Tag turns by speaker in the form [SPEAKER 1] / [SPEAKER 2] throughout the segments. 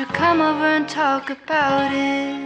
[SPEAKER 1] You come over and talk about it?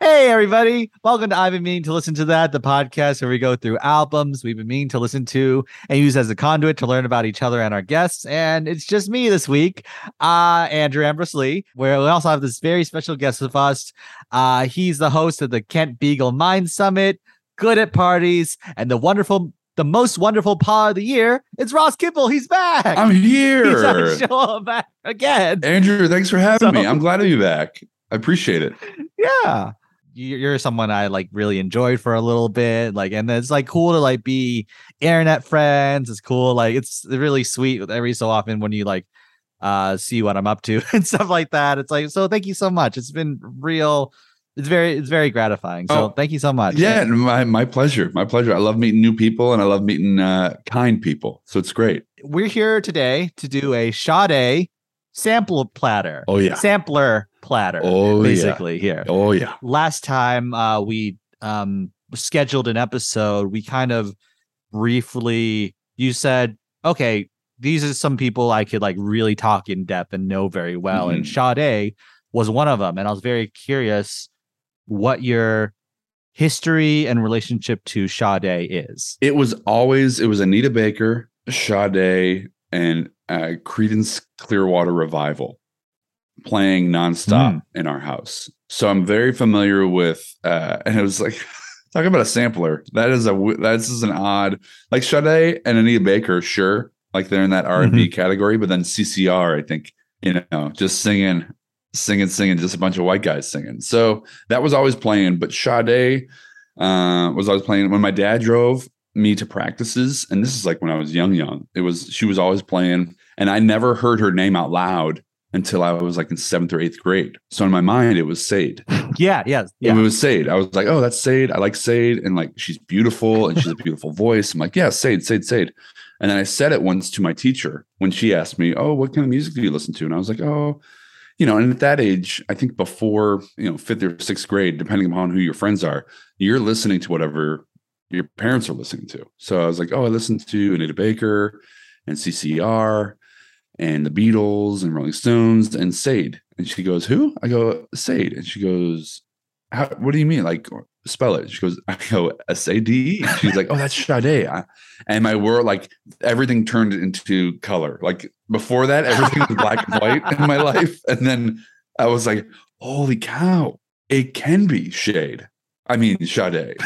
[SPEAKER 2] Hey, everybody. Welcome to I've been meaning to listen to that, the podcast where we go through albums we've been meaning to listen to and use as a conduit to learn about each other and our guests. And it's just me this week, uh, Andrew Ambrose Lee, where we also have this very special guest with us. Uh, he's the host of the Kent Beagle Mind Summit, good at parties, and the wonderful the most wonderful pod of the year. It's Ross Kipple. He's back.
[SPEAKER 3] I'm here.
[SPEAKER 2] He's on show back again.
[SPEAKER 3] Andrew, thanks for having
[SPEAKER 2] So-
[SPEAKER 3] me. I'm glad to be back. I appreciate it.
[SPEAKER 2] Yeah. You- You're someone I like really enjoyed for a little bit. Like, and it's like cool to like be internet friends. It's cool. Like, it's really sweet with every so often when you like uh see what I'm up to and stuff like that. It's like, so thank you so much. It's been real. It's very, it's very gratifying. So
[SPEAKER 3] Oh,
[SPEAKER 2] thank you so much.
[SPEAKER 3] Yeah, my my pleasure. My pleasure. I love meeting new people and I love meeting uh, kind people. So it's great.
[SPEAKER 2] We're here today to do a Sade sample platter.
[SPEAKER 3] Oh yeah.
[SPEAKER 2] Sampler platter.
[SPEAKER 3] Oh
[SPEAKER 2] basically here.
[SPEAKER 3] Oh yeah.
[SPEAKER 2] last time uh we um scheduled an episode we kind of briefly you said okay these are some people i could like really talk in depth and know very well and Sade was one of them and i was very curious what your history and relationship to Sade is
[SPEAKER 3] It was always it was Anita Baker, Sade, and uh, Credence Clearwater Revival playing nonstop in our house. So I'm very familiar with, uh, and it was like talking about a sampler. That is a that's is an odd like Sade and Anita Baker, sure, like they're in that R and B category, but then CCR, I think you know, just singing, singing, singing, just a bunch of white guys singing. So that was always playing, but Sade uh, was always playing when my dad drove me to practices, and this is like when I was young, young. It was she was always playing, and I never heard her name out loud until I was like in seventh or eighth grade. So in my mind, it was Sade.
[SPEAKER 2] yeah yeah
[SPEAKER 3] It was Sade. I was like, oh, that's Sade. I like Sade, and like she's beautiful, and she's a beautiful voice. I'm like, yeah, Sade, Sade, Sade. And then I said it once to my teacher when she asked me, oh, what kind of music do you listen to? And I was like, oh, you know, and at that age, I think before, you know, fifth or sixth grade, depending upon who your friends are, you're listening to whatever your parents are listening to. So I was like, oh, I listened to Anita Baker and CCR and the Beatles and Rolling Stones and Sade. And she goes, who? I go, Sade. And she goes, what do you mean? Like, spell it. She goes, I go, S A D E. She's like, oh, that's Sade. And my world, like, everything turned into color. Like, before that, everything was black and white in my life. And then I was like, holy cow, it can be shade. I mean, Sade.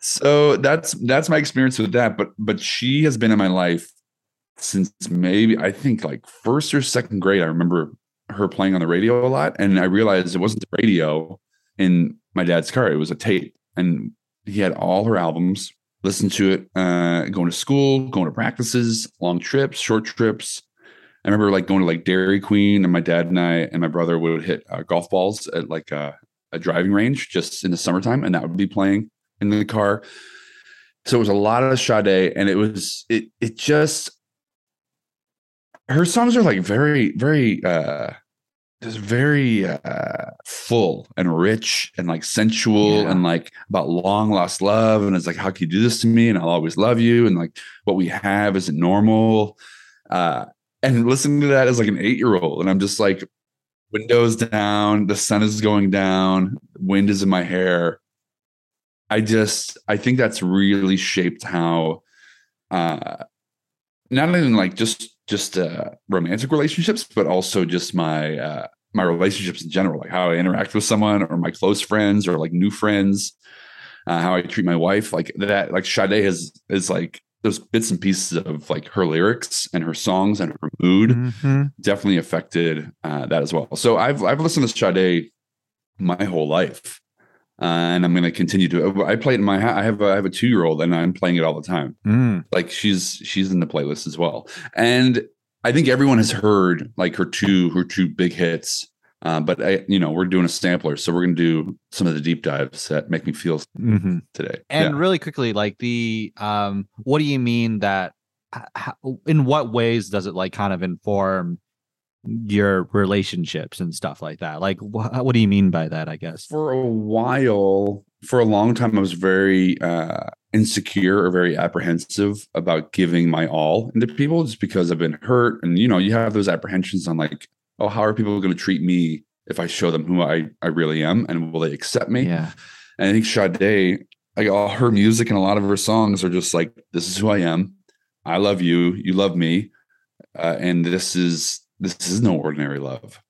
[SPEAKER 3] so that's that's my experience with that. But but she has been in my life since maybe I think like first or second grade. I remember her playing on the radio a lot, and I realized it wasn't the radio in my dad's car; it was a tape, and he had all her albums. Listened to it, uh, going to school, going to practices, long trips, short trips. I remember like going to like Dairy Queen, and my dad and I and my brother would hit uh, golf balls at like a, a driving range just in the summertime, and that would be playing in the car. So it was a lot of Sade, and it was it it just her songs are like very very uh just very uh full and rich and like sensual
[SPEAKER 2] Yeah.
[SPEAKER 3] and like about long lost love. And it's like how can you do this to me? And I'll always love you. And like what we have isn't normal. Uh and listening to that as like an 8-year-old and I'm just like windows down the sun is going down wind is in my hair. I just I think that's really shaped how uh not even like just just uh romantic relationships but also just my uh my relationships in general like how I interact with someone or my close friends or like new friends uh, how I treat my wife like that like Sade has is like those bits and pieces of like her lyrics and her songs and her mood
[SPEAKER 2] Mhm.
[SPEAKER 3] definitely affected uh, that as well. So I've I've listened to Sade my whole life. Uh, and I'm going to continue to. I play it in my. I have a, I have a two year old, and I'm playing it all the time.
[SPEAKER 2] Mm.
[SPEAKER 3] Like she's she's in the playlist as well, and I think everyone has heard like her two her two big hits. Uh, but I, you know, we're doing a sampler, so we're going to do some of the deep dives that make me feel
[SPEAKER 2] hmm
[SPEAKER 3] today.
[SPEAKER 2] And
[SPEAKER 3] Yeah.
[SPEAKER 2] really quickly, like the um, what do you mean that? How, in what ways does it like kind of inform your relationships and stuff like that? Like, wh- what do you mean by that? I guess.
[SPEAKER 3] for a while, for a long time, I was very uh, insecure or very apprehensive about giving my all into people just because I've been hurt. And, you know, you have those apprehensions on like, oh, how are people going to treat me if I show them who I, I really am? And will they accept me?
[SPEAKER 2] Yeah.
[SPEAKER 3] And I think Sade, like all her music and a lot of her songs are just like, this is who I am. I love you. You love me. Uh, and this is this is no ordinary love.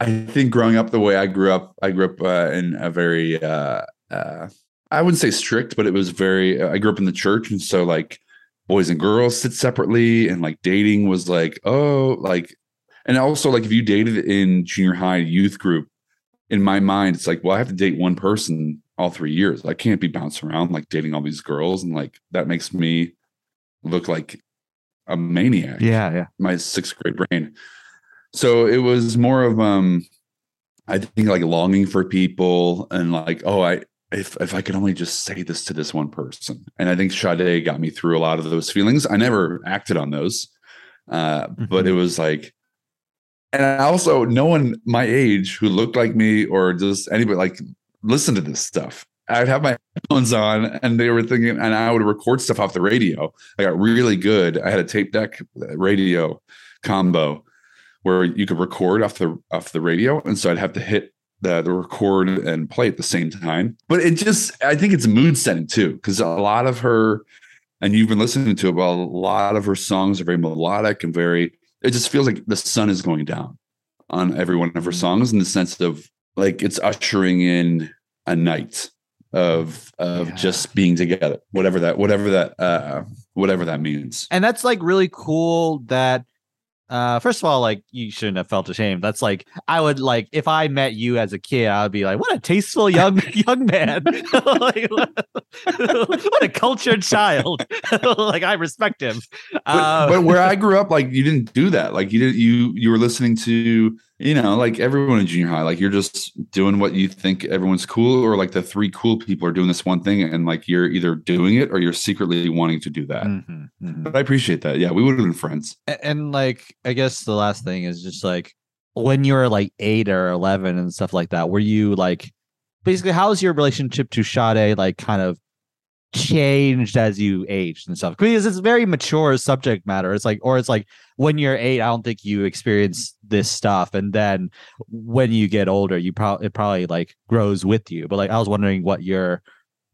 [SPEAKER 3] I think growing up the way I grew up, I grew up uh, in a very uh, uh, I wouldn't say strict, but it was very. I grew up in the church, and so like boys and girls sit separately, and like dating was like oh like, and also like if you dated in junior high youth group, in my mind it's like well I have to date one person all three years. I can't be bouncing around like dating all these girls, and like that makes me look like a maniac
[SPEAKER 2] Yeah. Yeah.
[SPEAKER 3] my sixth grade brain. So it was more of um I think like longing for people and like, oh, I if if I could only just say this to this one person. And I think Sade got me through a lot of those feelings. I never acted on those. Uh, but it was like and I also no one my age who looked like me or just anybody like listen to this stuff. I'd have my headphones on and they were thinking, and I would record stuff off the radio. I got really good. I had a tape deck uh, radio combo where you could record off the off the radio, and so I'd have to hit the, the record and play at the same time. But it just, I think it's mood setting too, because a lot of her, and you've been listening to it, well, a lot of her songs are very melodic and very. It just feels like the sun is going down on every one of her songs in the sense of like it's ushering in a night of of
[SPEAKER 2] Yeah.
[SPEAKER 3] just being together whatever that whatever that uh whatever that means
[SPEAKER 2] and that's like really cool that uh first of all like you shouldn't have felt ashamed. That's like i would like if i met you as a kid i would be like what a tasteful young young man. Like, what, what a cultured child. Like i respect him.
[SPEAKER 3] But,
[SPEAKER 2] uh,
[SPEAKER 3] but where i grew up like you didn't do that. Like you didn't you you were listening to you know like everyone in junior high like you're just doing what you think everyone's cool or like the three cool people are doing this one thing and like you're either doing it or you're secretly wanting to do that.
[SPEAKER 2] Mhm, mhm.
[SPEAKER 3] but i appreciate that. Yeah we would have been friends.
[SPEAKER 2] A- and like i guess the last thing is just like when you were like eight or 11 and stuff like that were you like basically how's your relationship to Sade like kind of changed as you aged and stuff? Because it's very mature subject matter. It's like or it's like when you're eight i don't think you experience this stuff and then when you get older you probably it probably like grows with you but like i was wondering what your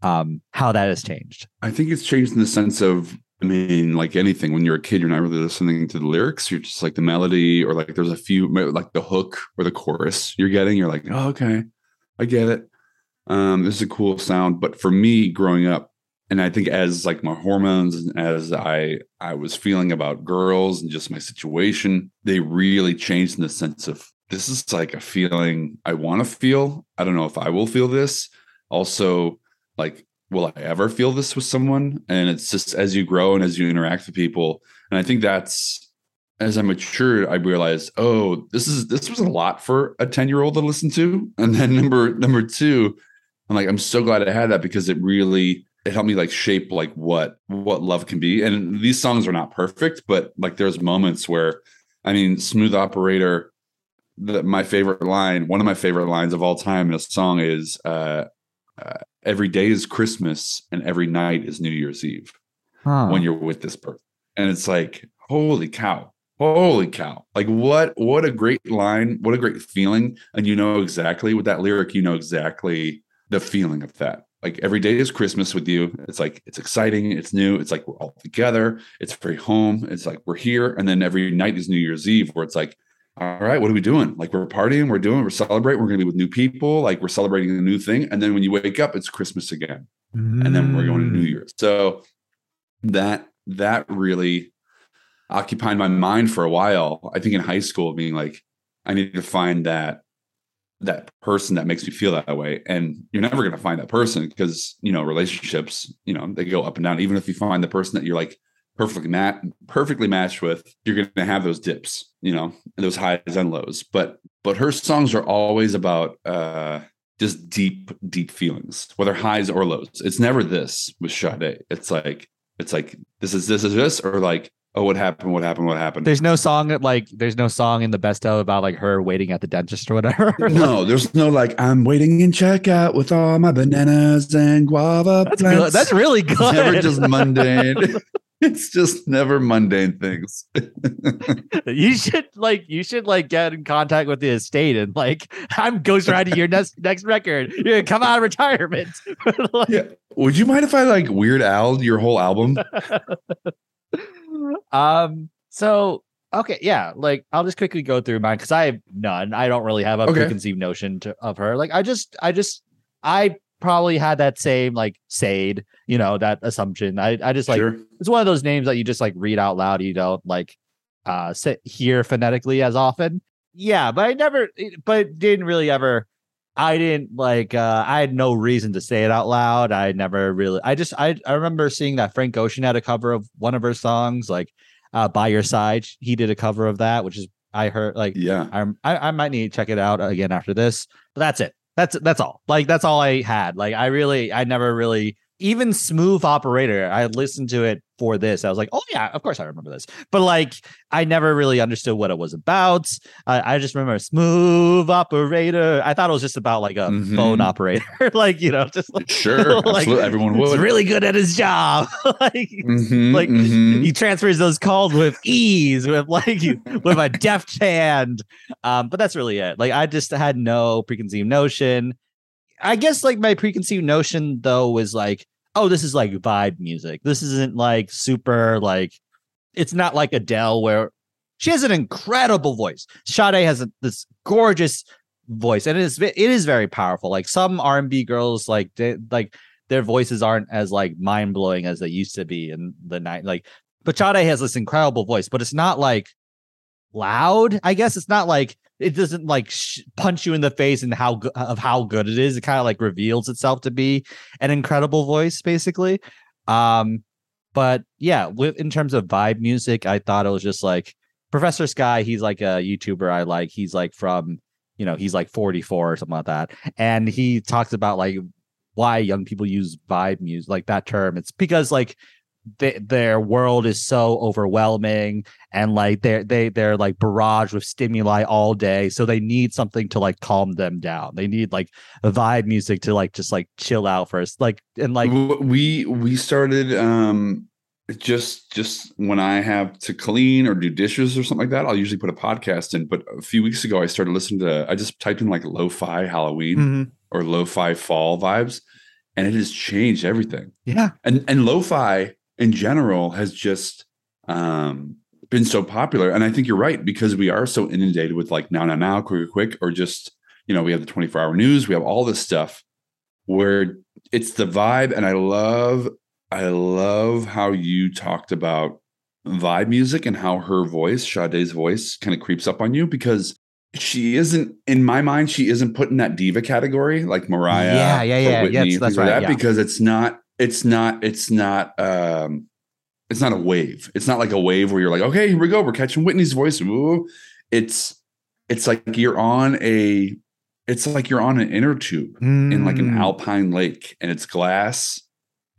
[SPEAKER 2] um how that has changed
[SPEAKER 3] I think it's changed in the sense of, I mean, like anything, when you're a kid, you're not really listening to the lyrics. You're just like the melody, or like there's a few, like the hook or the chorus you're getting. You're like, oh, okay, I get it. Um, this is a cool sound. But for me, growing up, and I think as like my hormones, and as I I was feeling about girls and just my situation, they really changed in the sense of this is like a feeling I want to feel. I don't know if I will feel this. Also, like will I ever feel this with someone? And it's just as you grow and as you interact with people. And I think that's as I matured, I realized, oh, this is this was a lot for a 10 year old to listen to. And then number number two, I'm like, I'm so glad I had that because it really it helped me like shape like what what love can be. And these songs are not perfect, but like there's moments where I mean, smooth operator, the, my favorite line, one of my favorite lines of all time in a song is uh, uh every day is Christmas and every night is New Year's Eve
[SPEAKER 2] Huh.
[SPEAKER 3] when you're with this person. And it's like, holy cow. Holy cow. Like what what a great line, what a great feeling. And you know exactly with that lyric, you know exactly the feeling of that. Like every day is Christmas with you. It's like it's exciting, it's new, it's like we're all together, it's very home, it's like we're here. And then every night is New Year's Eve, where it's like, all right, what are we doing? Like we're partying, we're doing, we're celebrating, we're gonna be with new people, like we're celebrating a new thing. And then when you wake up, it's Christmas again and then we're going to New
[SPEAKER 2] Mm.
[SPEAKER 3] Year's. So that that really occupied my mind for a while. I think in high school, being like, I need to find that that person that makes me feel that way and you're never going to find that person because you know relationships you know they go up and down. Even if you find the person that you're like perfectly mat perfectly matched with you're going to have those dips you know those highs and lows. But but her songs are always about uh just deep deep feelings whether highs or lows. It's never this with Sade. It's like it's like this is this is this or like oh what happened what happened what happened
[SPEAKER 2] There's no song that like there's no song in the best of about like her waiting at the dentist or whatever.
[SPEAKER 3] no there's no like i'm waiting in checkout with all my bananas and guava
[SPEAKER 2] that's
[SPEAKER 3] plants.
[SPEAKER 2] really, that's really good.
[SPEAKER 3] It's never just mundane it's just never mundane things
[SPEAKER 2] you should like you should like get in contact with the estate and like I'm ghostwriting your next next record. You're gonna come out of retirement. Like,
[SPEAKER 3] yeah would you mind if i like weird al your whole album
[SPEAKER 2] um so okay yeah like i'll just quickly go through mine because i have none. I don't really have a
[SPEAKER 3] Okay.
[SPEAKER 2] preconceived notion to, of her. Like i just i just i probably had that same like sade you know that assumption. I i just like
[SPEAKER 3] sure.
[SPEAKER 2] it's one of those names that you just like read out loud you don't like uh sit hear phonetically as often. Yeah but i never but didn't really ever i didn't like uh i had no reason to say it out loud i never really i just i i remember seeing that frank ocean had a cover of one of her songs like uh by your side he did a cover of that which is i heard like
[SPEAKER 3] yeah
[SPEAKER 2] I'm, I, I might need to check it out again after this, but that's it. That's that's all. Like that's all I had. Like I really, I never really even smooth operator. I listened to it for this. I was like, oh yeah, of course I remember this. But like I never really understood what it was about. I, I just remember smooth operator. I thought it was just about like a
[SPEAKER 3] Mhm.
[SPEAKER 2] phone operator, like you know, just like,
[SPEAKER 3] sure
[SPEAKER 2] like,
[SPEAKER 3] everyone would
[SPEAKER 2] really good at his job. like
[SPEAKER 3] Mhm,
[SPEAKER 2] like,
[SPEAKER 3] mhm.
[SPEAKER 2] he transfers those calls with ease with like with a deft hand um but that's really it like i just had no preconceived notion i guess like my preconceived notion though was like oh this is like vibe music this isn't like super like it's not like adele where she has an incredible voice Sade has a, this gorgeous voice and it is it is very powerful like some r&b girls like they, like their voices aren't as like mind blowing as they used to be in the night. Like, but Sade has this incredible voice, but it's not like loud. I guess it's not like it doesn't like sh- punch you in the face and how go- of how good it is. It kind of like reveals itself to be an incredible voice, basically. Um, but yeah, with in terms of vibe music, I thought it was just like Professor Sky. He's like a YouTuber I like. He's like from you know he's like 44 or something like that, and he talks about like why young people use vibe music like that term it's because like they, their world is so overwhelming and like they're they they're like barraged with stimuli all day so they need something to like calm them down. They need like vibe music to like just like chill out first like and like
[SPEAKER 3] we we started um just just when i have to clean or do dishes or something like that i'll usually put a podcast in but a few weeks ago i started listening to i just typed in like lo-fi halloween
[SPEAKER 2] Mhm.
[SPEAKER 3] or lo-fi fall vibes and it has changed everything.
[SPEAKER 2] Yeah.
[SPEAKER 3] And and lo-fi in general has just um been so popular and i think you're right because we are so inundated with like now now now quick quick or just you know we have the 24 hour news we have all this stuff where it's the vibe and i love i love how you talked about vibe music and how her voice Sade's voice kind of creeps up on you because she isn't in my mind she isn't put in that diva category like mariah
[SPEAKER 2] Yeah, yeah, yeah.
[SPEAKER 3] Whitney, things
[SPEAKER 2] that's
[SPEAKER 3] like
[SPEAKER 2] right,
[SPEAKER 3] that
[SPEAKER 2] yeah.
[SPEAKER 3] because it's not it's not it's not um it's not a wave it's not like a wave where you're like okay here we go we're catching whitney's voice Ooh. it's it's like you're on a it's like you're on an inner tube in like an
[SPEAKER 2] Mm.
[SPEAKER 3] alpine lake and it's glass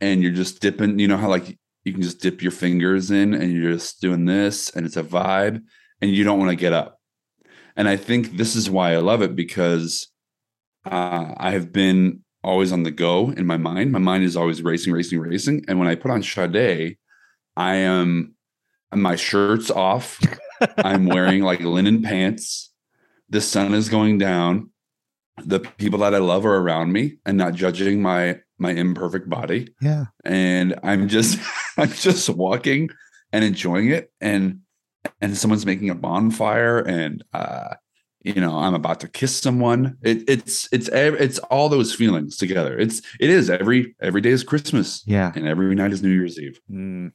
[SPEAKER 3] and you're just dipping you know how like you can just dip your fingers in and you're just doing this and it's a vibe and you don't want to get up and i think this is why i love it because uh, i have been always on the go in my mind. My mind is always racing racing racing. And when i put on Sade, i am my shirt's off. I'm wearing like linen pants. The sun is going down. The people that i love are around me and not judging my my imperfect body.
[SPEAKER 2] Yeah.
[SPEAKER 3] And i'm just i'm just walking and enjoying it. And and someone's making a bonfire and uh you know i'm about to kiss someone it, it's it's it's all those feelings together it's it is every every day is christmas
[SPEAKER 2] yeah
[SPEAKER 3] and every night is new year's eve
[SPEAKER 2] Mm.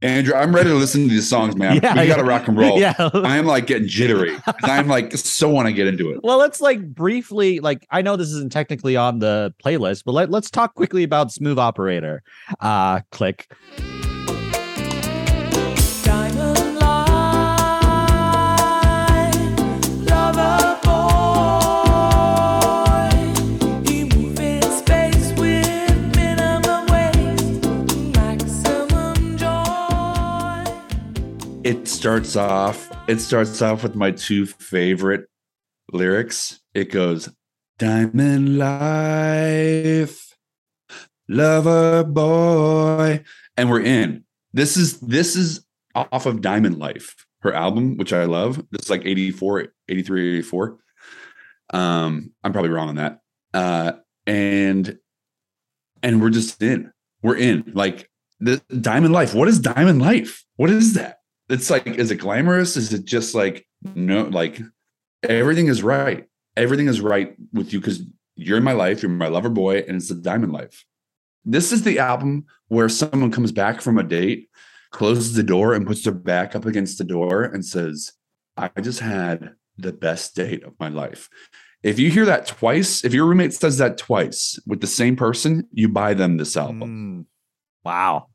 [SPEAKER 3] Andrew, I'm ready to listen to these songs, man.
[SPEAKER 2] Yeah,
[SPEAKER 3] we got to
[SPEAKER 2] yeah.
[SPEAKER 3] rock and roll.
[SPEAKER 2] Yeah.
[SPEAKER 3] I'm like getting jittery. I'm like so want to get into it.
[SPEAKER 2] Well, let's like briefly, like I know this isn't technically on the playlist, but let, let's talk quickly about Smooth Operator. Uh click.
[SPEAKER 3] Starts off. It starts off with my two favorite lyrics. It goes, "Diamond life, lover boy," and we're in. This is this is off of Diamond Life, her album, which I love. This is like 84, 83, 84. Um, I'm probably wrong on that. Uh, and and we're just in. We're in. Like the Diamond Life. What is Diamond Life? What is that? It's like, is it glamorous? Is it just like no, like everything is right. Everything is right with you because you're in my life, you're my lover boy, and it's the Diamond Life. This is the album where someone comes back from a date, closes the door, and puts their back up against the door and says, I just had the best date of my life. If you hear that twice, if your roommate says that twice with the same person, you buy them this album.
[SPEAKER 2] Mm, wow.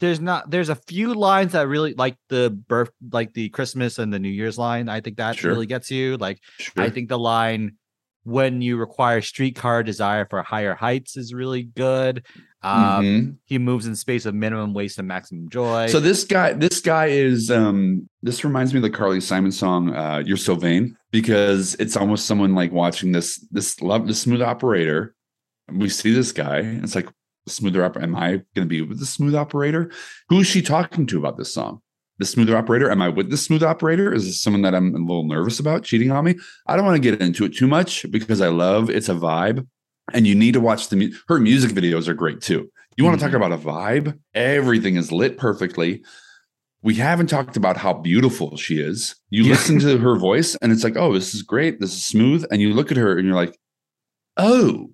[SPEAKER 2] There's not there's a few lines that really like the birth like the Christmas and the New Year's line. I think that
[SPEAKER 3] Sure.
[SPEAKER 2] really gets you. Like
[SPEAKER 3] Sure.
[SPEAKER 2] I think the line when you require streetcar desire for higher heights is really good. Um
[SPEAKER 3] Mhm.
[SPEAKER 2] he moves in space of minimum waste and maximum joy.
[SPEAKER 3] So this guy, this guy is um this reminds me of the Carly Simon song, uh, You're So Vain, because it's almost someone like watching this this love the smooth operator. We see this guy, it's like smoother operator. Am I gonna be with the smooth operator? Who is she talking to about this song? The smoother operator? Am I with the smooth operator? Is this someone that I'm a little nervous about cheating on me? I don't want to get into it too much because I love it's a vibe. And you need to watch the mu- her music videos are great too. You want to
[SPEAKER 2] Mhm.
[SPEAKER 3] talk about a vibe? Everything is lit perfectly. We haven't talked about how beautiful she is. You
[SPEAKER 2] Yeah.
[SPEAKER 3] listen to her voice and it's like, oh, this is great. This is smooth. And you look at her and you're like, oh,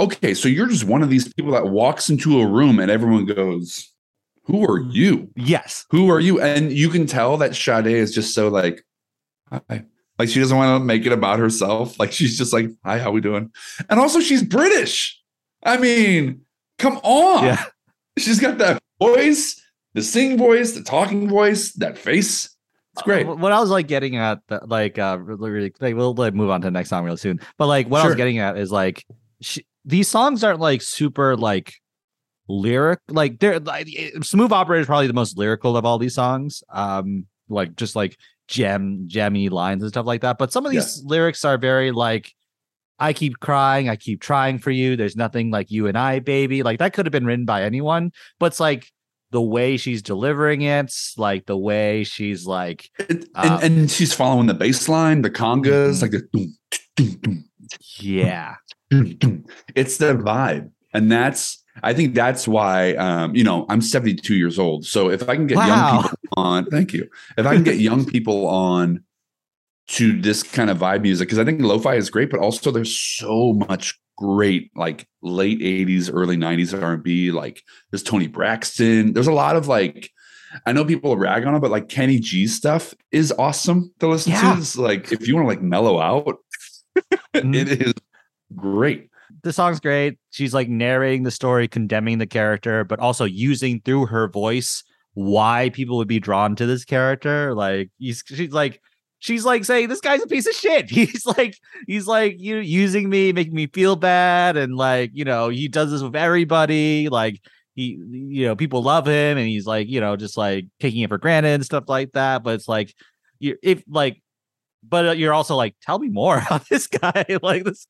[SPEAKER 3] okay. So you're just one of these people that walks into a room and everyone goes, who are you?
[SPEAKER 2] yes.
[SPEAKER 3] Who are you? And you can tell that Sade is just so like, hi. Like she doesn't want to make it about herself. Like she's just like, hi, how we doing? And also she's British. I mean, come on.
[SPEAKER 2] Yeah.
[SPEAKER 3] She's got that voice, the sing voice, the talking voice, that face. It's great.
[SPEAKER 2] Uh, what I was like getting at, the, like, uh, really, really like, we'll like, move on to the next song real soon. But like, what I was getting at is like, sh- these songs aren't like super like lyric. Like, they're like, eh, Smooth Operator is probably the most lyrical of all these songs. Um, like just like gem, jammy lines and stuff like that. But some of these lyrics are very like, I keep crying, I keep trying for you. There's nothing like you and I, baby. Like that could have been written by anyone, but it's like the way she's delivering it, like the way she's like
[SPEAKER 3] It-
[SPEAKER 2] Uh,
[SPEAKER 3] and, and she's following the bass line, the congas,
[SPEAKER 2] Mhm.
[SPEAKER 3] like the doom, doom, doom,
[SPEAKER 2] Yeah.
[SPEAKER 3] it's the vibe. And that's I think that's why um, you know, I'm 72 years old. So if I can get
[SPEAKER 2] Wow.
[SPEAKER 3] young people on, thank you. If I can get young people on to this kind of vibe music, because I think lo-fi is great, but also there's so much great like late 80s, early 90s R&B. Like there's Tony Braxton. There's a lot of like I know people rag on it, but like Kenny G stuff is awesome to listen
[SPEAKER 2] Yeah.
[SPEAKER 3] to. It's like if you want to like mellow out,
[SPEAKER 2] Mhm.
[SPEAKER 3] it is great.
[SPEAKER 2] the song's great. She's like narrating the story, condemning the character, but also using through her voice why people would be drawn to this character. Like he's, she's like she's like saying this guy's a piece of shit. He's like he's like you using me, making me feel bad, and like you know he does this with everybody. Like he you know people love him, and he's like you know just like taking it for granted and stuff like that. But it's like you if like. But uh, you're also like, tell me more about this guy. like this.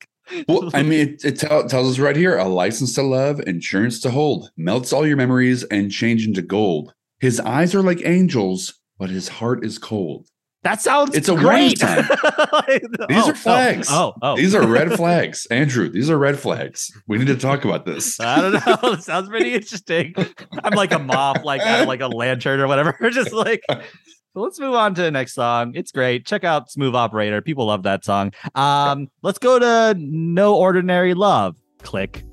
[SPEAKER 3] Well, I mean, it, it tell, tells us right here: a license to love, insurance to hold, melts all your memories and change into gold. His eyes are like angels, but his heart is cold.
[SPEAKER 2] That sounds
[SPEAKER 3] It's a
[SPEAKER 2] great.
[SPEAKER 3] warning
[SPEAKER 2] Like,
[SPEAKER 3] These
[SPEAKER 2] oh,
[SPEAKER 3] are flags.
[SPEAKER 2] Oh, oh, oh.
[SPEAKER 3] These are red flags, Andrew. These are red flags. We need to talk about this.
[SPEAKER 2] I don't know. It sounds pretty interesting. I'm like a mom, like out of like a lantern or whatever. Just like so let's move on to the next song. It's great. Check out Smooth Operator. People love that song. Um, let's go to No Ordinary Love. Click.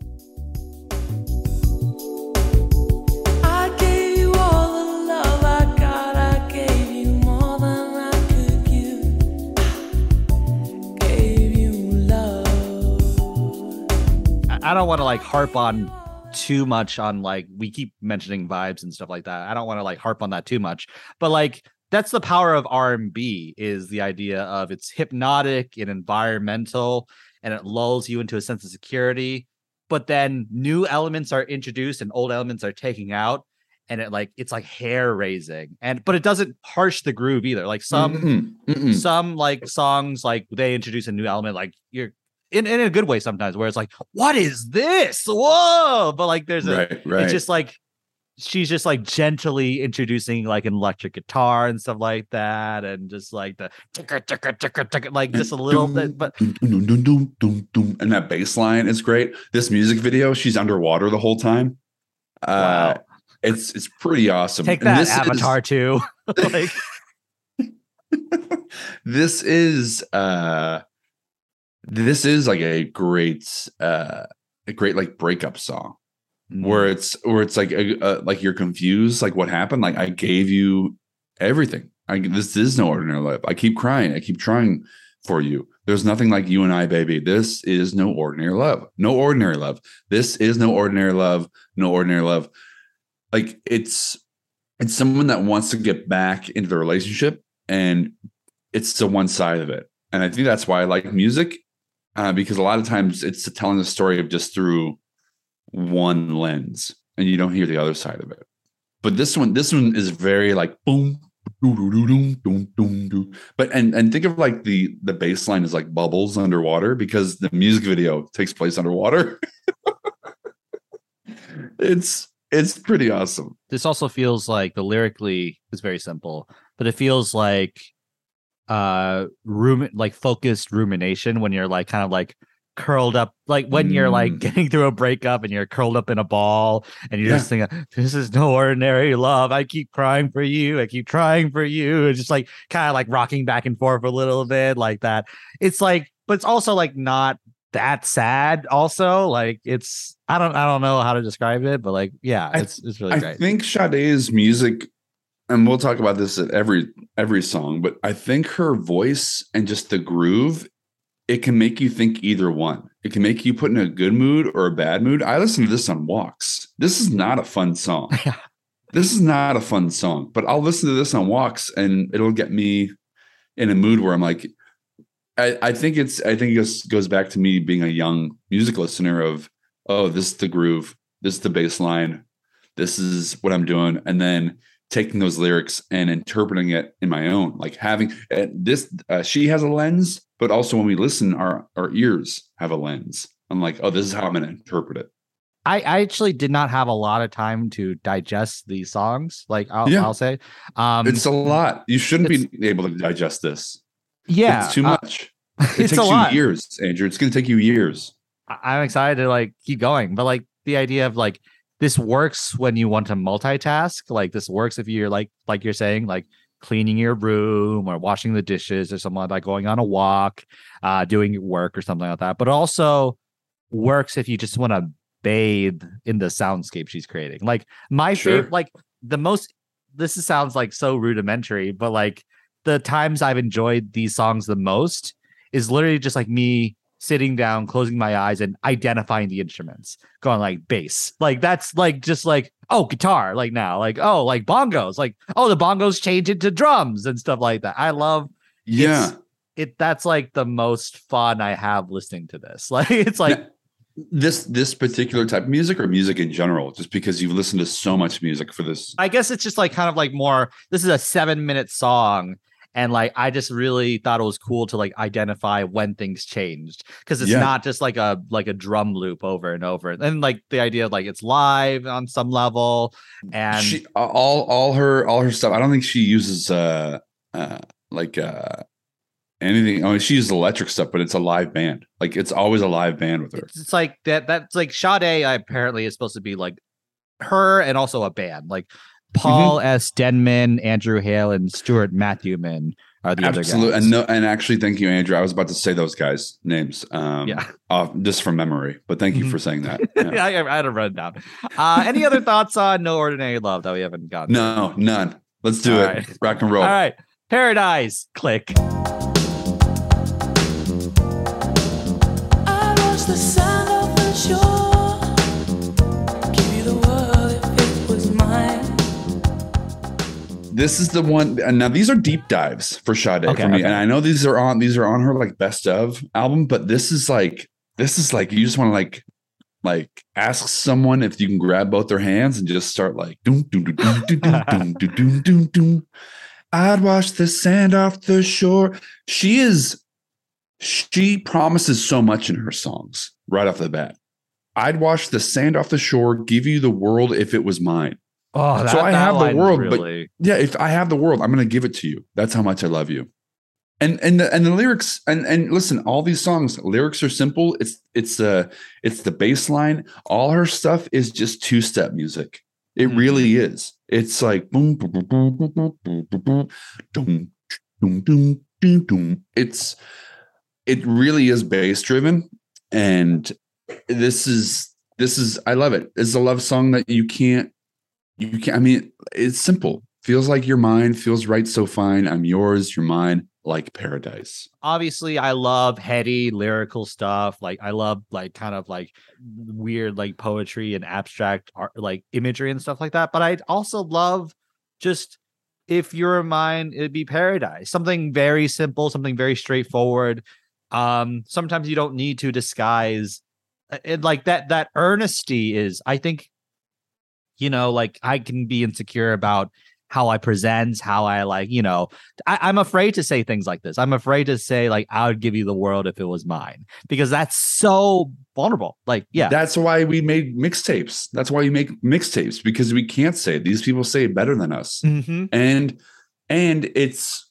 [SPEAKER 4] I
[SPEAKER 2] don't want to like harp on too much on like we keep mentioning vibes and stuff like that. I don't want to like harp on that too much. But like that's the power of R&B is the idea of it's hypnotic and environmental and it lulls you into a sense of security, but then new elements are introduced and old elements are taken out and it like it's like hair raising and but it doesn't harsh the groove either. Like some
[SPEAKER 3] Mm-mm, mm-mm.
[SPEAKER 2] some like songs like they introduce a new element like you're in, in a good way sometimes where it's like what is this whoa but like there's a
[SPEAKER 3] right, right.
[SPEAKER 2] it's just like she's just like gently introducing like an electric guitar and stuff like that and just like the ticka, ticka, ticka, ticka, like just a little bit but
[SPEAKER 3] and that bass line is great. This music video, she's underwater the whole time. Uh,
[SPEAKER 2] Wow.
[SPEAKER 3] it's it's pretty awesome.
[SPEAKER 2] take
[SPEAKER 3] And
[SPEAKER 2] that
[SPEAKER 3] this is-
[SPEAKER 2] avatar too like
[SPEAKER 3] this is uh this is like a great uh a great like breakup song. Where it's where it's like uh, uh, like you're confused like what happened like i gave you everything. I this is no ordinary love i keep crying. I keep trying for you. There's nothing like you and i baby. This is no ordinary love. No ordinary love. This is no ordinary love. No ordinary love. Like it's it's someone that wants to get back into the relationship and it's the one side of it. And i think that's why i like music uh, because a lot of times it's telling the story of just through one lens and you don't hear the other side of it. But this one this one is very like boom but and and think of like the the bass line is like bubbles underwater because the music video takes place underwater. It's it's pretty awesome.
[SPEAKER 2] This also feels like the lyrically is very simple, but it feels like uh room like focused rumination when you're like kind of like curled up like when you're like
[SPEAKER 3] Mm.
[SPEAKER 2] getting through a breakup and you're curled up in a ball and you're just thinking this is no ordinary love. I keep crying for you. I keep trying for you. It's just like kind of like rocking back and forth a little bit like that. It's like but it's also like not that sad also like it's i don't i don't know how to describe it but like yeah
[SPEAKER 3] I-
[SPEAKER 2] it's it's really
[SPEAKER 3] I
[SPEAKER 2] great.
[SPEAKER 3] i think Sade's music, and we'll talk about this at every every song, but I think her voice and just the groove, it can make you think either one. It can make you put in a good mood or a bad mood. I listen to this on walks. This is not a fun song. This is not a fun song, but I'll listen to this on walks and it'll get me in a mood where I'm like, I, I think it's I think it goes, goes back to me being a young music listener of oh this is the groove this is the bass line this is what I'm doing, and then taking those lyrics and interpreting it in my own, like having this. Uh, she has a lens, but also when we listen, our our ears have a lens. I'm like, oh, this is how I'm going to interpret it.
[SPEAKER 2] I, I actually did not have a lot of time to digest these songs. Like I'll,
[SPEAKER 3] Yeah.
[SPEAKER 2] I'll say, um,
[SPEAKER 3] it's a lot. You shouldn't be able to digest this.
[SPEAKER 2] yeah,
[SPEAKER 3] it's too
[SPEAKER 2] uh,
[SPEAKER 3] much. It
[SPEAKER 2] it's
[SPEAKER 3] takes
[SPEAKER 2] a lot.
[SPEAKER 3] you years, Andrew. It's going to take you years.
[SPEAKER 2] I- I'm excited to like keep going, but like the idea of like this works when you want to multitask. Like this works if you're like like you're saying like cleaning your room or washing the dishes or something like that, going on a walk, uh, doing work or something like that. But also works if you just want to bathe in the soundscape she's creating. Like my
[SPEAKER 3] Sure.
[SPEAKER 2] favorite, like the most. This is- sounds like so rudimentary, but like the times I've enjoyed these songs the most is literally just like me sitting down, closing my eyes, and identifying the instruments, going like bass. Like that's like just like oh guitar, like now, like oh like bongos, like oh the bongos change into drums and stuff like that. I love
[SPEAKER 3] Yeah.
[SPEAKER 2] it. That's like the most fun I have listening to this. Like it's like
[SPEAKER 3] Now, this this particular type of music or music in general, just because you've listened to so much music for this.
[SPEAKER 2] I guess it's just like kind of like more. This is a seven minute song. And like I just really thought it was cool to like identify when things changed because it's
[SPEAKER 3] Yeah.
[SPEAKER 2] not just like a like a drum loop over and over. And like the idea of like it's live on some level and
[SPEAKER 3] she all all her all her stuff. I don't think she uses uh uh like uh anything. I mean, she uses electric stuff, but it's a live band. Like it's always a live band with her.
[SPEAKER 2] it's, it's like that that's like Sade apparently is supposed to be like her and also a band. Like Paul
[SPEAKER 3] Mm-hmm.
[SPEAKER 2] S. Denman, Andrew Hale, and Stuart Matthewman are the
[SPEAKER 3] Absolutely,
[SPEAKER 2] other guys.
[SPEAKER 3] and no, and actually, thank you, Andrew. I was about to say those guys' names. Um,
[SPEAKER 2] Yeah.
[SPEAKER 3] off, just from memory, but thank you
[SPEAKER 2] Mhm.
[SPEAKER 3] for saying that.
[SPEAKER 2] Yeah,
[SPEAKER 3] Yeah.
[SPEAKER 2] I, I had to run it down. Uh, any other thoughts on No Ordinary Love that we haven't gotten? to?
[SPEAKER 3] no, none. Let's do
[SPEAKER 2] All
[SPEAKER 3] it.
[SPEAKER 2] right.
[SPEAKER 3] Rock and roll.
[SPEAKER 2] All right. Paradise. Click.
[SPEAKER 3] This is the one and now these are deep dives for Sade
[SPEAKER 2] Okay,
[SPEAKER 3] for me.
[SPEAKER 2] okay.
[SPEAKER 3] And I know these are on these are on her like best of album, but this is like this is like you just want to like like ask someone if you can grab both their hands and just start like doom doom doom doom doom doom doom doom doom doom. I'd wash the sand off the shore. She is she promises so much in her songs right off the bat. I'd wash the sand off the shore, give you the world if it was mine.
[SPEAKER 2] Oh,
[SPEAKER 3] So I have the world, but- Yeah, if I have the world, I'm going to give it to you. That's how much I love you. And and the, and the lyrics and and listen, all these songs lyrics are simple. It's it's the it's the bass line. All her stuff is just two step music. It
[SPEAKER 2] Mhm.
[SPEAKER 3] really is. It's like boom boom boom boom boom boom boom boom boom doom doom doom. It's it really is bass driven, and this is this is I love it. It's a love song that you can't you can I mean, it's simple. Feels like your mind feels right so fine. I'm yours, you're mine, like paradise.
[SPEAKER 2] obviously I love heady lyrical stuff. Like I love like kind of like weird like poetry and abstract art like imagery and stuff like that. But I also love just if you're mine, it'd be paradise. Something very simple, something very straightforward. Um, sometimes you don't need to disguise it like that that earnesty is I think you know, like I can be insecure about how I present, how I like, you know, I, I'm afraid to say things like this. I'm afraid to say like I would give you the world if it was mine because that's so vulnerable. Like, yeah,
[SPEAKER 3] That's why we made mixtapes. That's why we make mixtapes because we can't say it. These people say it better than us.
[SPEAKER 2] Mhm.
[SPEAKER 3] And and it's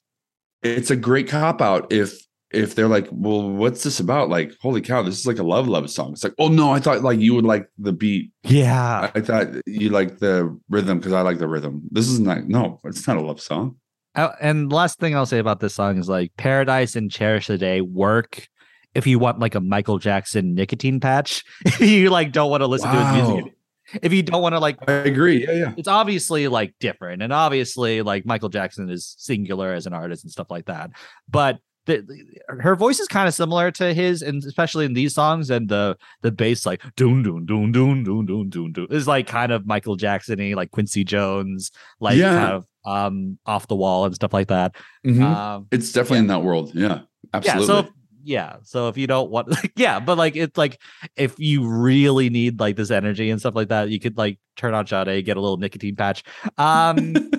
[SPEAKER 3] it's a great cop out if if they're like, well, what's this about? Like, holy cow, this is like a love love song. It's like, oh no, I thought like you would like the beat.
[SPEAKER 2] yeah.
[SPEAKER 3] I, I thought you like the rhythm because I like the rhythm. This is not no, it's not a love song.
[SPEAKER 2] Uh, and last thing I'll say about this song is like Paradise and Cherish the Day work if you want like a Michael Jackson nicotine patch. If you like don't want to listen to his music. If you don't want to like
[SPEAKER 3] I agree. Yeah, yeah.
[SPEAKER 2] it's obviously like different and obviously like michael jackson is singular as an artist and stuff like that but the, her voice is kind of similar to his and especially in these songs and the the bass like doon doon doon doon doon doon doon doon is like kind of michael jackson-y like quincy jones like
[SPEAKER 3] Yeah.
[SPEAKER 2] kind of um off the wall and stuff like that
[SPEAKER 3] Mhm.
[SPEAKER 2] um
[SPEAKER 3] it's definitely in that world. Yeah, absolutely.
[SPEAKER 2] yeah so yeah so if you don't want like yeah but like it's like if you really need like this energy and stuff like that you could like turn on Sade, get a little nicotine patch um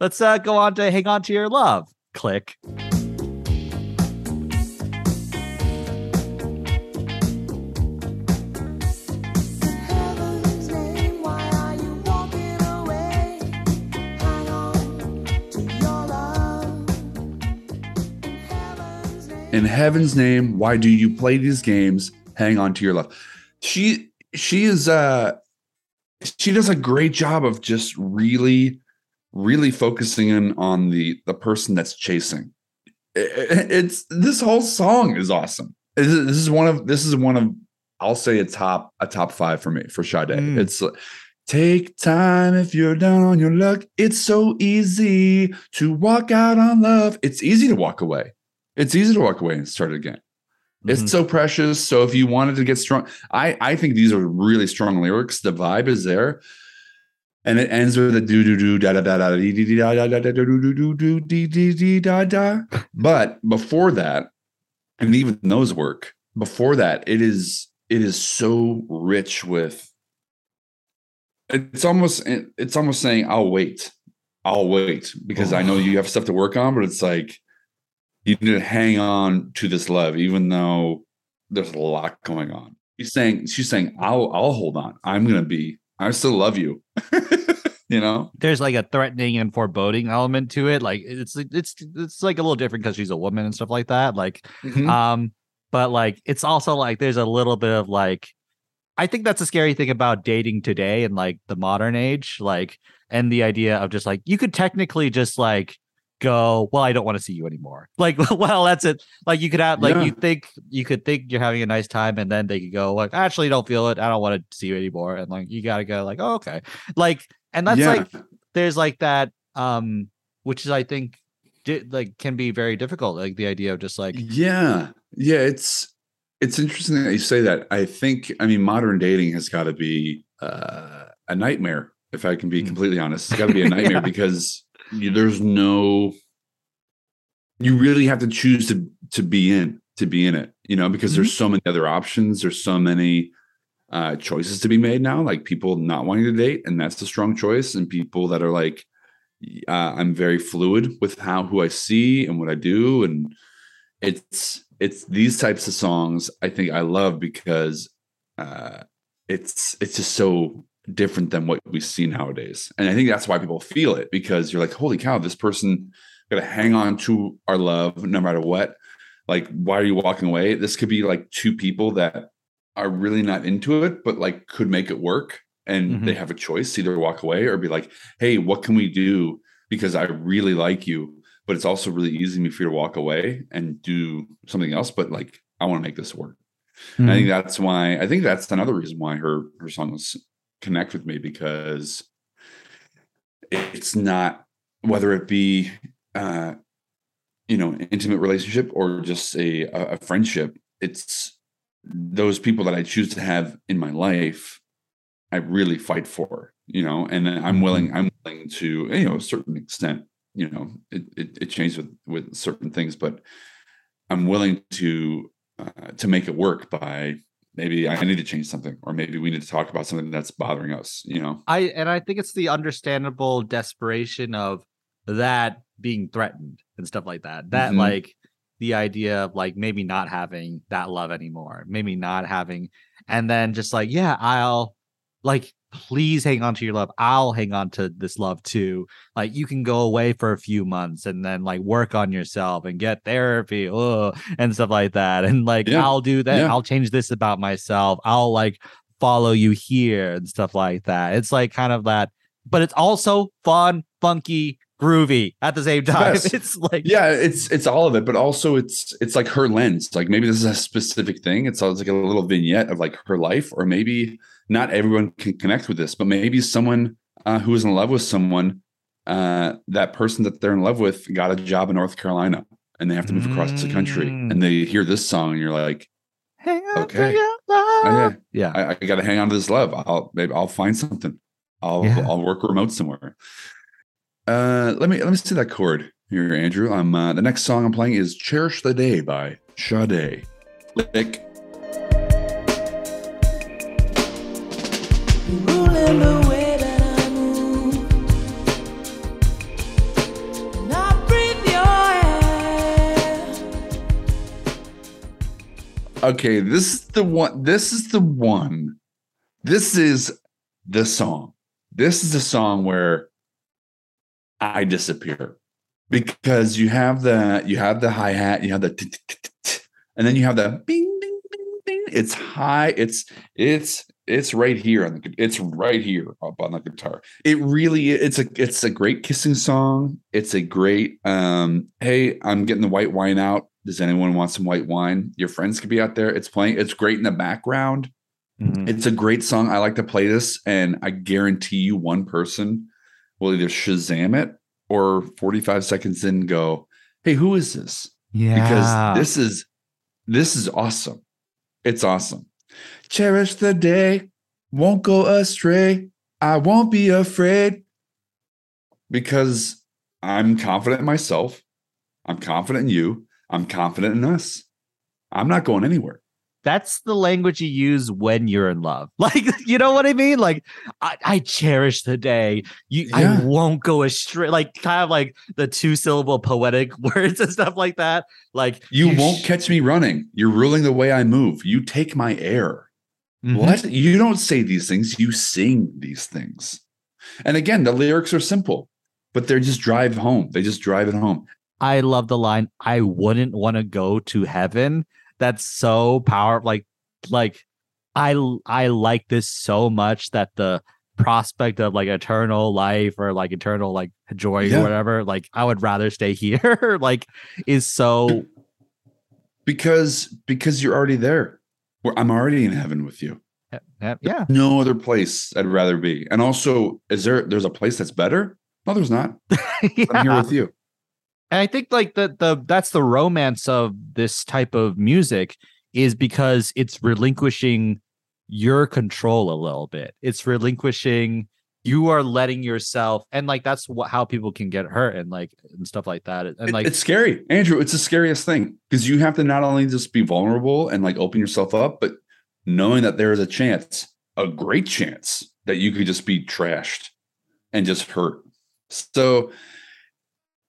[SPEAKER 2] let's uh go on to hang on to your love click
[SPEAKER 4] heaven's name, why are you walking away? Hang on to your love. In heaven's name.
[SPEAKER 3] in heaven's name, why do you play these games? Hang on to your love. She she is uh she does a great job of just really, really focusing in on the the person that's chasing. I- I- It's this whole song is awesome. This is this is one of this is one of I'll say a top a top five for me for Sade.
[SPEAKER 2] Mm.
[SPEAKER 3] It's take time if you're down on your luck. It's so easy to walk out on love. It's easy to walk away. It's easy to walk away and start again.
[SPEAKER 2] Mhm.
[SPEAKER 3] It's so precious. So if you wanted to get strong, I I think these are really strong lyrics. The vibe is there, and it ends with a do do do da da da da da da da da dee dee dee da da. But before that, and even those work. Before that, it is it is so rich with. It's almost it's almost saying I'll wait, I'll wait because I know you have stuff to work on, but it's like you need to hang on to this love, even though there's a lot going on. She's saying, she's saying, I'll, I'll hold on. I'm gonna be. I still love you. you know.
[SPEAKER 2] there's like a threatening and foreboding element to it like it's it's it's like a little different because she's a woman and stuff like that like
[SPEAKER 3] Mhm.
[SPEAKER 2] um but like it's also like there's a little bit of like i think that's a scary thing about dating today and like the modern age like and the idea of just like you could technically just like go well i don't want to see you anymore like well that's it like you could have like
[SPEAKER 3] Yeah.
[SPEAKER 2] you think you could think you're having a nice time and then they could go like I actually don't feel it i don't want to see you anymore and like you gotta go like oh, okay like and that's
[SPEAKER 3] Yeah.
[SPEAKER 2] like there's like that um which is i think di- like can be very difficult like the idea of just like
[SPEAKER 3] yeah, yeah. It's it's interesting that you say that. I think I mean modern dating has got to be uh, a nightmare If I can be
[SPEAKER 2] Mm.
[SPEAKER 3] completely honest, it's got to be a nightmare
[SPEAKER 2] Yeah.
[SPEAKER 3] because there's no. You really have to choose to to be in to be in it, you know, because there's so many other options. There's so many uh, choices to be made now. Like people not wanting to date, and that's a strong choice, and people that are like, uh, I'm very fluid with how who I see and what I do, and it's it's these types of songs I think I love because uh, it's it's just so different than what we see nowadays, and I think that's why people feel it because you're like, holy cow, this person got to hang on to our love no matter what. Like, why are you walking away? This could be like two people that are really not into it, but like could make it work, and mm-hmm. they have a choice: either walk away or be like, hey, what can we do? Because I really like you, but it's also really easy for you to walk away and do something else. But like, I want to make this work. And I think mm-hmm. that's why I think that's another reason why her her songs connect with me because it's not whether it be uh you know an intimate relationship or just a a friendship it's those people that I choose to have in my life I really fight for you know and I'm willing I'm willing to you know a certain extent you know it it, it changes with with certain things but I'm willing to uh, to make it work by maybe I need to change something, or maybe we need to talk about something that's bothering us. You know,
[SPEAKER 2] I and I think it's the understandable desperation of that being threatened and stuff like that. That
[SPEAKER 3] Mhm.
[SPEAKER 2] like the idea of like maybe not having that love anymore, maybe not having, and then just like yeah, I'll like please hang on to your love. I'll hang on to this love too. Like you can go away for a few months and then like work on yourself and get therapy, ugh, and stuff like that. And like
[SPEAKER 3] Yeah.
[SPEAKER 2] I'll do that.
[SPEAKER 3] Yeah.
[SPEAKER 2] I'll change this about myself. I'll like follow you here and stuff like that. It's like kind of that, but it's also fun, funky, groovy at the same time.
[SPEAKER 3] Yes.
[SPEAKER 2] It's like
[SPEAKER 3] yeah, it's it's all of it, but also it's it's like her lens. Like maybe this is a specific thing. It's uh, always like a little vignette of like her life, or maybe not everyone can connect with this, but maybe someone uh, who is in love with someone, uh, that person that they're in love with got a job in North Carolina and they have to move across the country,
[SPEAKER 2] Mm.
[SPEAKER 3] and they hear this song, and you're like,
[SPEAKER 2] hang on to
[SPEAKER 3] Okay.
[SPEAKER 2] your love.
[SPEAKER 3] oh,
[SPEAKER 2] yeah.
[SPEAKER 3] yeah, I, I got to hang on to this love. I'll maybe I'll find something. I'll
[SPEAKER 2] Yeah.
[SPEAKER 3] I'll work remote somewhere. Uh, let me let me see that chord here, Andrew. Um, uh, the next song I'm playing is "Cherish the Day" by Sade. Lick. Okay, this is the one. This is the one. This is the song. This is the song where I disappear because you have the you have the hi hat, you have the and then you have the bing bing bing bing. It's high. It's it's it's right here on the it's right here up on the guitar. It really it's a it's a great kissing song. It's a great um hey, I'm getting the white wine out. Does anyone want some white wine? Your friends could be out there. It's playing. It's great in the background.
[SPEAKER 2] Mhm.
[SPEAKER 3] It's a great song. I like to play this, and I guarantee you, one person will either Shazam it or 45 seconds in go, "Hey, who is this?"
[SPEAKER 2] Yeah.
[SPEAKER 3] Because this is this is awesome. It's awesome. Cherish the day, won't go astray. I won't be afraid because I'm confident in myself. I'm confident in you. I'm confident in us. I'm not going anywhere.
[SPEAKER 2] that's the language you use when you're in love. Like, you know what I mean? Like, I, I cherish the day. You,
[SPEAKER 3] Yeah.
[SPEAKER 2] I won't go astray. Like, kind of like the two syllable poetic words and stuff like that. Like,
[SPEAKER 3] You, won't
[SPEAKER 2] sh-
[SPEAKER 3] catch me running. You're ruling the way I move. You take my air.
[SPEAKER 2] Mhm.
[SPEAKER 3] What? You don't say these things, you sing these things. And again, the lyrics are simple, but they're just drive home. They just drive it home.
[SPEAKER 2] I love the line. I wouldn't want to go to heaven. That's so powerful. Like, like I I like this so much that the prospect of like eternal life or like eternal like joy
[SPEAKER 3] Yeah.
[SPEAKER 2] or whatever, like I would rather stay here. like, is so
[SPEAKER 3] Because because you're already there. I'm already in heaven with you.
[SPEAKER 2] yeah, yeah.
[SPEAKER 3] No other place I'd rather be. And also, is there there's a place that's better? No, there's not. I'm here with you.
[SPEAKER 2] And I think like the the that's the romance of this type of music is because it's relinquishing your control a little bit. It's relinquishing you are letting yourself and like that's what how people can get hurt and like and stuff like that and like
[SPEAKER 3] it's scary, Andrew. It's the scariest thing because you have to not only just be vulnerable and like open yourself up, but knowing that there is a chance, a great chance, that you could just be trashed and just hurt. So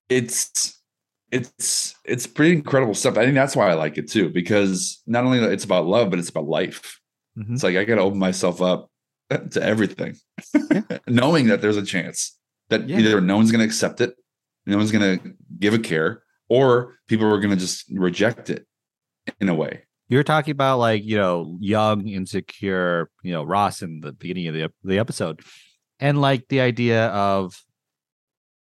[SPEAKER 3] it's it's it's pretty incredible stuff. I think that's why I like it too, because not only it's about love, but it's about life.
[SPEAKER 2] Mhm.
[SPEAKER 3] It's like I got to open myself up to everything, knowing that there's a chance that
[SPEAKER 2] Yeah.
[SPEAKER 3] either no one's going to accept it, no one's going to give a care, or people are going to just reject it in a way.
[SPEAKER 2] you're talking about like you know young insecure you know ross in the beginning of the, the episode and like the idea of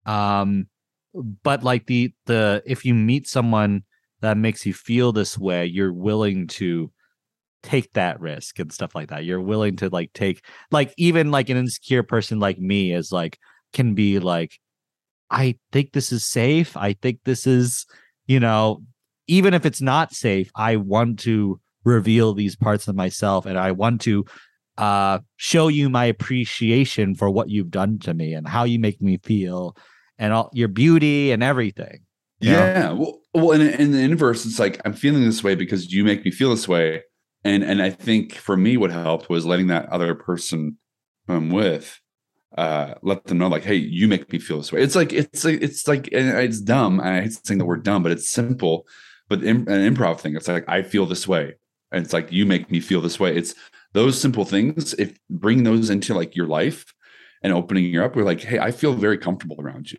[SPEAKER 2] um but like the the if you meet someone that makes you feel this way you're willing to take that risk and stuff like that. You're willing to like take like even like an insecure person like me is like can be like i think this is safe. I think this is you know even if it's not safe i want to reveal these parts of myself and i want to uh show you my appreciation for what you've done to me and how you make me feel and all your beauty and everything Yeah.
[SPEAKER 3] Well, well, in, in the inverse, it's like I'm feeling this way because you make me feel this way, and and I think for me, what helped was letting that other person I'm with uh let them know like hey you make me feel this way. It's like it's like it's like and it's dumb and i hate saying the word dumb but it's simple. But in, an improv thing it's like i feel this way. And it's like you make me feel this way. It's those simple things if bring those into like your life and opening you up we're like hey i feel very comfortable around you.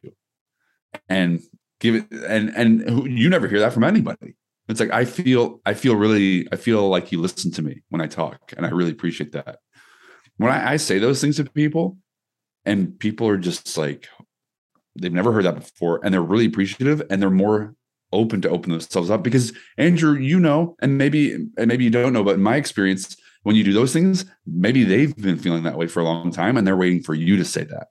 [SPEAKER 3] And give it and and you never hear that from anybody. It's like i feel i feel really i feel like you listen to me when i talk and i really appreciate that. When i, I say those things to people and people are just like they've never heard that before and they're really appreciative and they're more open to open themselves up because andrew you know and maybe and maybe you don't know but in my experience when you do those things maybe they've been feeling that way for a long time and they're waiting for you to say that.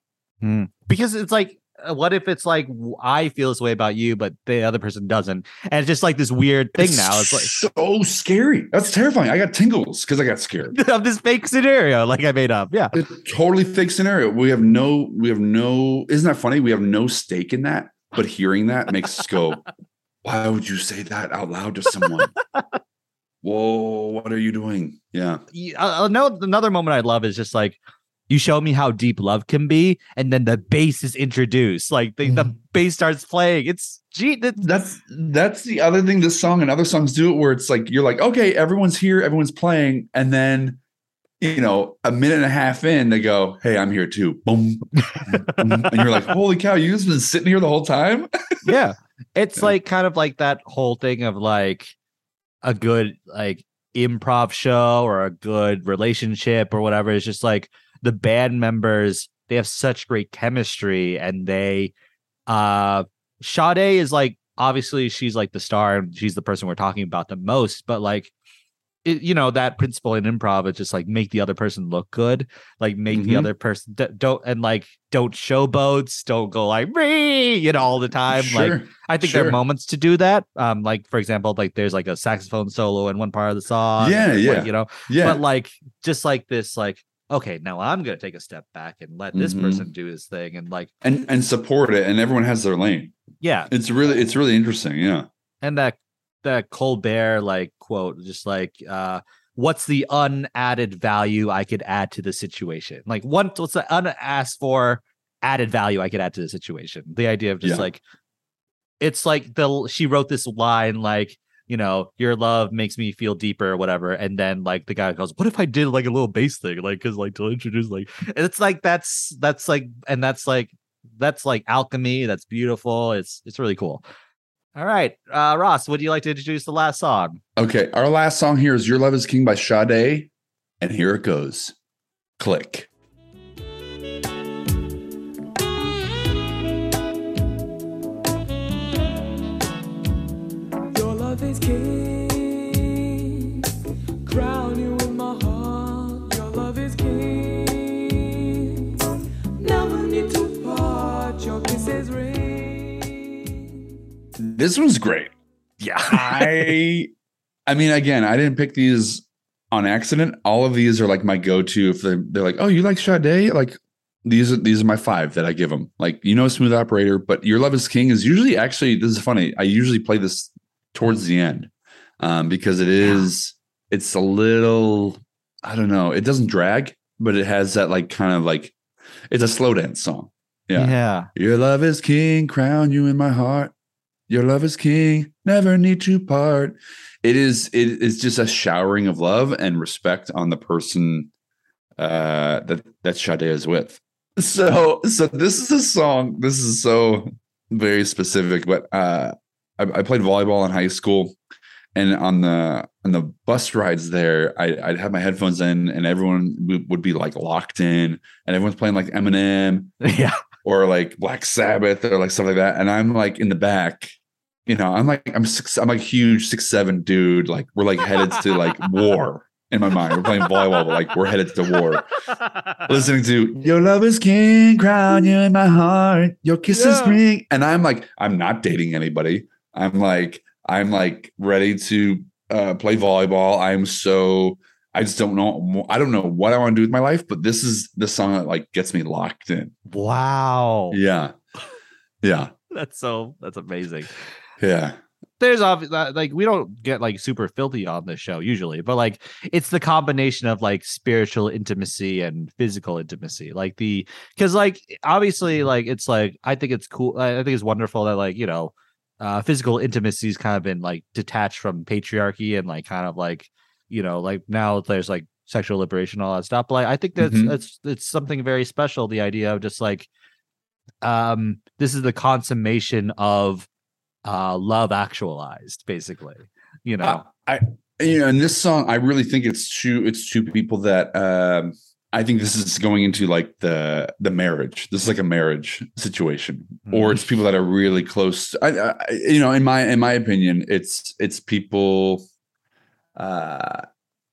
[SPEAKER 2] Because it's like uh, what if it's like I feel this way about you but the other person doesn't? And it's just like this weird thing now. It's like
[SPEAKER 3] so scary. That's terrifying. I got tingles because i got scared.
[SPEAKER 2] Of this fake scenario like i made up. Yeah.
[SPEAKER 3] It's a totally fake scenario. We have no, we have no, isn't that funny? We have no stake in that, but hearing that makes us go, why would you say that out loud to someone? Whoa, what are you doing? Yeah.
[SPEAKER 2] Y- uh, no another moment i love is just like you show me how deep love can be and then the bass is introduced like the, the bass starts playing it's gee that-
[SPEAKER 3] That's that's the other thing this song and other songs do it where it's like you're like, okay, everyone's here, everyone's playing, and then you know, a minute and a half in, they go, Hey, I'm here too. Boom. and you're like, Holy cow, you just been sitting here the whole time?
[SPEAKER 2] yeah it's
[SPEAKER 3] Yeah.
[SPEAKER 2] like kind of like that whole thing of like a good like improv show or a good relationship or whatever it's just like the band members they have such great chemistry and they uh Sade is like obviously she's like the star and she's the person we're talking about the most but like it, you know that principle in improv is just like make the other person look good like make the
[SPEAKER 3] Mhm.
[SPEAKER 2] other person d- don't and like don't showboats don't go like me you know all the time like I think there are moments to do that. Um, like for example, like there's like a saxophone solo in one part of the song.
[SPEAKER 3] Yeah,
[SPEAKER 2] like,
[SPEAKER 3] yeah.
[SPEAKER 2] you know,
[SPEAKER 3] yeah.
[SPEAKER 2] but like just like this, like okay, now I'm gonna take a step back and let this
[SPEAKER 3] Mhm.
[SPEAKER 2] person do his thing, and like
[SPEAKER 3] and and support it. And everyone has their lane.
[SPEAKER 2] yeah,
[SPEAKER 3] It's really, it's really interesting. Yeah.
[SPEAKER 2] and that that Colbert like quote, just like uh, what's the unadded value I could add to the situation? Like what what's the unasked for added value I could add to the situation? The idea of just
[SPEAKER 3] Yeah.
[SPEAKER 2] like it's like the she wrote this line like you know your love makes me feel deeper or whatever and then like the guy goes what if i did like a little bass thing like because like to introduce like it's like that's that's like and that's like that's like alchemy that's beautiful it's it's really cool all right uh ross would you like to introduce the last song
[SPEAKER 3] Okay. Our last song here is Your Love is King by Sade. And here it goes. Click. This was great.
[SPEAKER 2] yeah
[SPEAKER 3] I I mean, again, I didn't pick these on accident. All of these are like my go-to. If they're, they're like, oh, you like Sade? Like, these are these are my five that I give them. Like you know, smooth operator, but your love is king is usually actually this is funny. I usually play this towards the end um, because it is it's a little I don't know. It doesn't drag, but it has that like kind of like it's a slow dance song. Yeah.
[SPEAKER 2] Yeah.
[SPEAKER 3] Your love is king, crown you in my heart. Your love is king, never need to part. It is it is just a showering of love and respect on the person uh that that Sade is with. So so this is a song. This is so very specific, but uh I, I played volleyball in high school and on the on the bus rides there, I, I'd have my headphones in, and everyone would, would be like locked in, and everyone's playing like Eminem
[SPEAKER 2] Yeah.
[SPEAKER 3] or like Black Sabbath or like stuff like that, and I'm like in the back, you know, I'm like I'm six, I'm like huge six seven dude, like we're like headed to like war in my mind. We're playing volleyball, but like we're headed to war. Listening to Your Love is King, crown you in my heart, your kisses
[SPEAKER 2] Yeah.
[SPEAKER 3] ring, and I'm like I'm not dating anybody. I'm like I'm like ready to uh, play volleyball. I'm so I just don't know. I don't know what I want to do with my life, but this is the song that like gets me locked in.
[SPEAKER 2] Wow.
[SPEAKER 3] Yeah, yeah,
[SPEAKER 2] That's so that's amazing.
[SPEAKER 3] Yeah.
[SPEAKER 2] There's obviously like we don't get like super filthy on this show usually, but like it's the combination of like spiritual intimacy and physical intimacy. Like the because like obviously like it's like I think it's cool. I think it's wonderful that like you know uh physical intimacy's kind of been like detached from patriarchy and like kind of like you know like now there's like sexual liberation all that stuff. But like, I think that's
[SPEAKER 3] Mhm.
[SPEAKER 2] that's it's something very special. The idea of just like um this is the consummation of uh love actualized basically you know
[SPEAKER 3] Uh, I you know, in this song, I really think it's two it's two people that um I think this is going into like the the marriage. This is like a marriage situation, or it's people that are really close. I, I you know, in my in my opinion, it's it's people. Uh,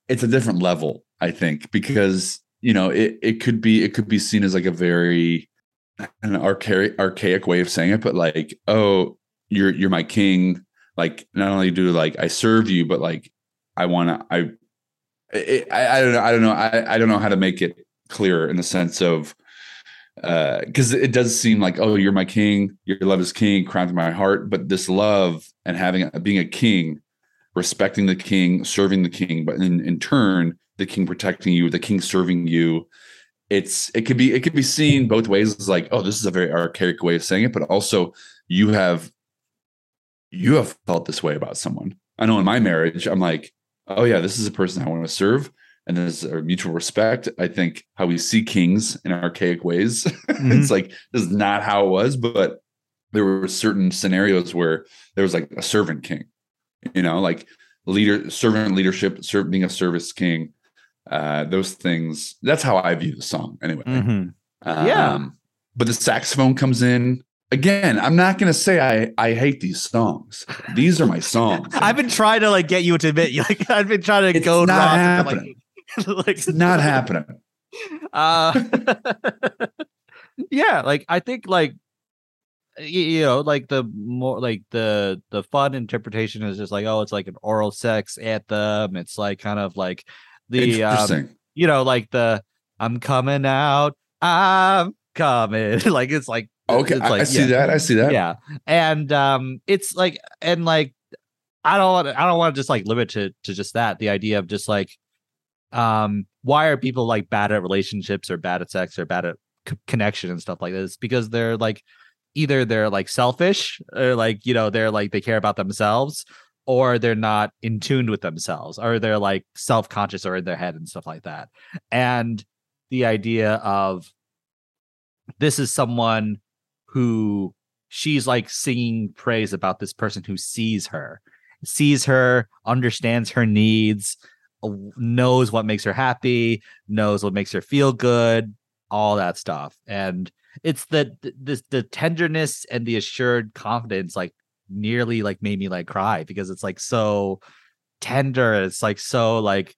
[SPEAKER 3] it's a different level, I think, because you know it it could be it could be seen as like a very an archaic archaic way of saying it, but like oh you're you're my king. Like not only do like I serve you, but like I want to I I, I don't know I don't know I I don't know how to make it clearer in the sense of uh because it does seem like oh you're my king your love is king crowned my heart. But this love and having being a king respecting the king serving the king but in, in turn the king protecting you the king serving you. It's it could be it could be seen both ways. It's like oh this is a very archaic way of saying it but also you have you have felt this way about someone. I know in my marriage i'm like oh yeah this is a person i want to serve and there's a mutual respect. I think how we see kings in archaic ways it's like this is not how it was but there were certain scenarios where there was like a servant king you know like leader servant leadership serv- being a service king uh those things. That's how i view the song anyway.
[SPEAKER 2] Mhm. Yeah.
[SPEAKER 3] um, but the saxophone comes in again i'm not gonna say i i hate these songs. These are my songs.
[SPEAKER 2] I've been trying to like get you to admit you like i've been trying to
[SPEAKER 3] It's
[SPEAKER 2] go
[SPEAKER 3] not happening.
[SPEAKER 2] like, like
[SPEAKER 3] it's not happening.
[SPEAKER 2] Uh yeah like i think like you know like the more like the the fun interpretation is just like oh it's like an oral sex anthem. It's like kind of like the um, you know like the i'm coming out i'm coming like it's like
[SPEAKER 3] okay I,
[SPEAKER 2] like
[SPEAKER 3] I see
[SPEAKER 2] yeah.
[SPEAKER 3] that i see that.
[SPEAKER 2] Yeah. And um it's like and like i don't want to i don't want to just like limit to to just that the idea of just like um why are people like bad at relationships or bad at sex or bad at c- connection and stuff like this? Because they're like either they're like selfish or like you know they're like they care about themselves or they're not in tune with themselves or they're like self-conscious or in their head and stuff like that. And the idea of this is someone who she's like singing praise about this person who sees her sees her understands her needs uh, knows what makes her happy knows what makes her feel good all that stuff. And it's the the, the tenderness and the assured confidence like nearly like made me like cry because it's like so tender. It's like so like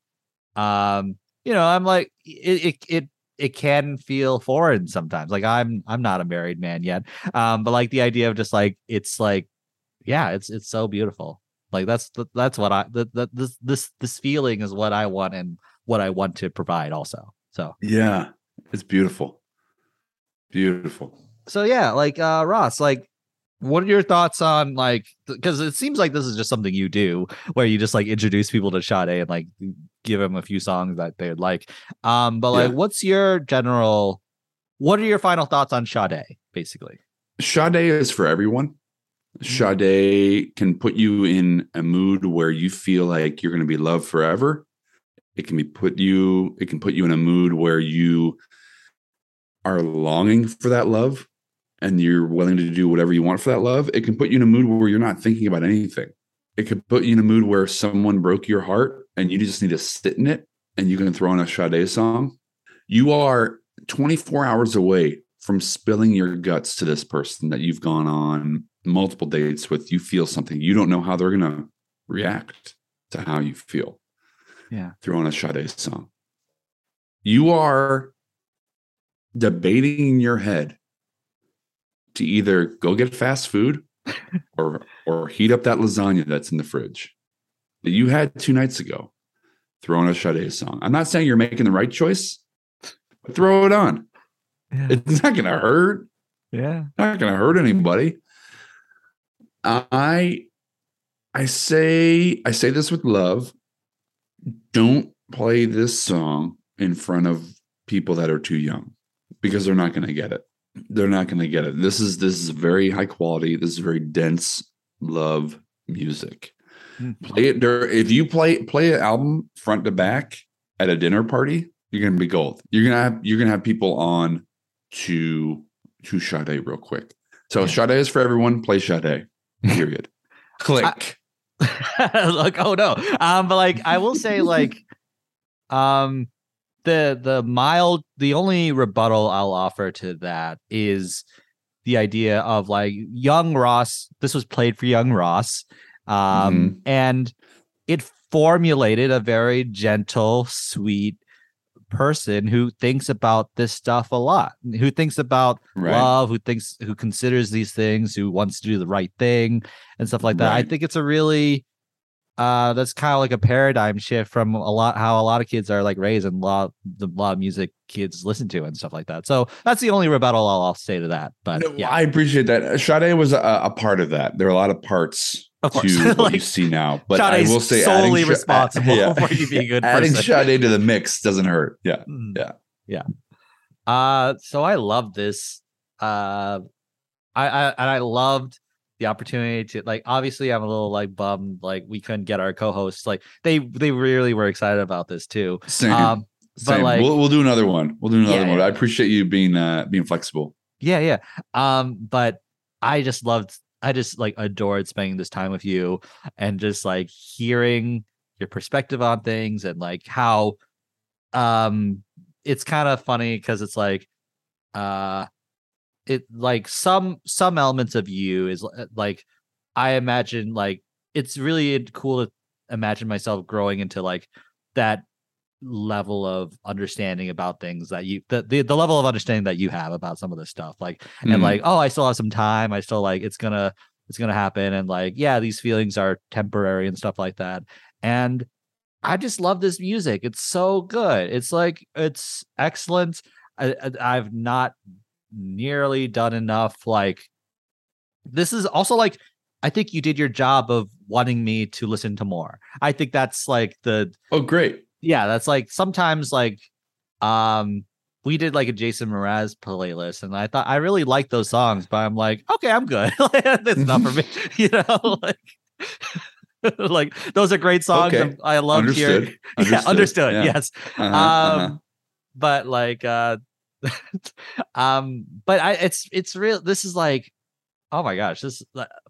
[SPEAKER 2] um you know i'm like it it, it it can feel foreign sometimes like i'm i'm not a married man yet um but like the idea of just like it's like yeah it's it's so beautiful. Like that's that's what i that, this this this feeling is what i want and what i want to provide also so.
[SPEAKER 3] Yeah it's beautiful. Beautiful.
[SPEAKER 2] so yeah, like uh Ross, like what are your thoughts on like because it seems like this is just something you do where you just like introduce people to Sade and like give them a few songs that they would like. Um, but like
[SPEAKER 3] Yeah.
[SPEAKER 2] what's your general what are your final thoughts on Sade, basically?
[SPEAKER 3] Sade is for everyone. Sade can put you in a mood where you feel like you're going to be loved forever. It can be put you. It can put you in a mood where you are longing for that love, and you're willing to do whatever you want for that love. It can put you in a mood where you're not thinking about anything. It could put you in a mood where someone broke your heart, and you just need to sit in it, and you can throw on a Sade song. You are 24 hours away from spilling your guts to this person that you've gone on multiple dates with. You feel something. You don't know how they're going to react to how you feel.
[SPEAKER 2] Yeah.
[SPEAKER 3] Throw on a Sade song. You are debating in your head to either go get fast food or or heat up that lasagna that's in the fridge that you had two nights ago. Throw on a Sade song. I'm not saying you're making the right choice, but throw it on.
[SPEAKER 2] Yeah.
[SPEAKER 3] It's not going to hurt.
[SPEAKER 2] Yeah.
[SPEAKER 3] Not going to hurt anybody. I I say I say this with love. Don't play this song in front of people that are too young because they're not going to get it. They're not going to get it. This is this is very high quality. This is very dense love music. Play it there. If you play play an album front to back at a dinner party, you're gonna be gold. You're gonna have you're gonna have people on to to Sade real quick. So Sade is for everyone. Play Sade. Period. Click.
[SPEAKER 2] like oh no um but like i will say like um the the mild the only rebuttal i'll offer to that is the idea of like young ross this was played for young ross um and it formulated a very gentle sweet person who thinks about this stuff a lot who thinks about
[SPEAKER 3] Right.
[SPEAKER 2] love who thinks who considers these things who wants to do the right thing and stuff like that. I think it's a really uh that's kind of like a paradigm shift from a lot how a lot of kids are like raised and a lot the lot of music kids listen to and stuff like that so that's the only rebuttal i'll, I'll say to that but
[SPEAKER 3] No,
[SPEAKER 2] yeah
[SPEAKER 3] I appreciate that. Sade was a, a part of that. There are a lot of parts
[SPEAKER 2] Of course.
[SPEAKER 3] to what you see now. But
[SPEAKER 2] Sade's
[SPEAKER 3] I will say
[SPEAKER 2] solely responsible
[SPEAKER 3] yeah.
[SPEAKER 2] for you being good
[SPEAKER 3] adding
[SPEAKER 2] person.
[SPEAKER 3] Sade to the mix doesn't hurt. Yeah.
[SPEAKER 2] Mm.
[SPEAKER 3] Yeah.
[SPEAKER 2] Yeah. Uh so I love this. Uh I, I and I loved the opportunity to like obviously I'm a little like bummed like we couldn't get our co-hosts like they they really were excited about this too.
[SPEAKER 3] Same.
[SPEAKER 2] Um but
[SPEAKER 3] Same.
[SPEAKER 2] like
[SPEAKER 3] we'll, we'll do another one. We'll do another
[SPEAKER 2] Yeah,
[SPEAKER 3] one.
[SPEAKER 2] yeah.
[SPEAKER 3] I appreciate you being uh being flexible.
[SPEAKER 2] yeah, yeah. Um but I just loved I just like adored spending this time with you and just like hearing your perspective on things and like how um it's kind of funny because it's like uh it like some some elements of you is uh, like i imagine like it's really cool to imagine myself growing into like that level of understanding about things that you the, the the level of understanding that you have about some of this stuff like and
[SPEAKER 3] Mm.
[SPEAKER 2] like oh i still have some time. I still like it's gonna it's gonna happen and like yeah these feelings are temporary and stuff like that and i just love this music. It's so good. It's like it's excellent. I, I- i've not nearly done enough like this is also like i think you did your job of wanting me to listen to more i think that's like the
[SPEAKER 3] Oh, great.
[SPEAKER 2] yeah that's like sometimes like um we did like a jason mraz playlist and i thought i really like those songs but i'm like okay i'm good that's not for me you know like like those are great songs
[SPEAKER 3] Okay.
[SPEAKER 2] i love hearing
[SPEAKER 3] Understood.
[SPEAKER 2] yeah understood
[SPEAKER 3] Yeah.
[SPEAKER 2] yes
[SPEAKER 3] Uh-huh,
[SPEAKER 2] um
[SPEAKER 3] uh-huh.
[SPEAKER 2] but like uh um but i it's it's real this is like oh my gosh this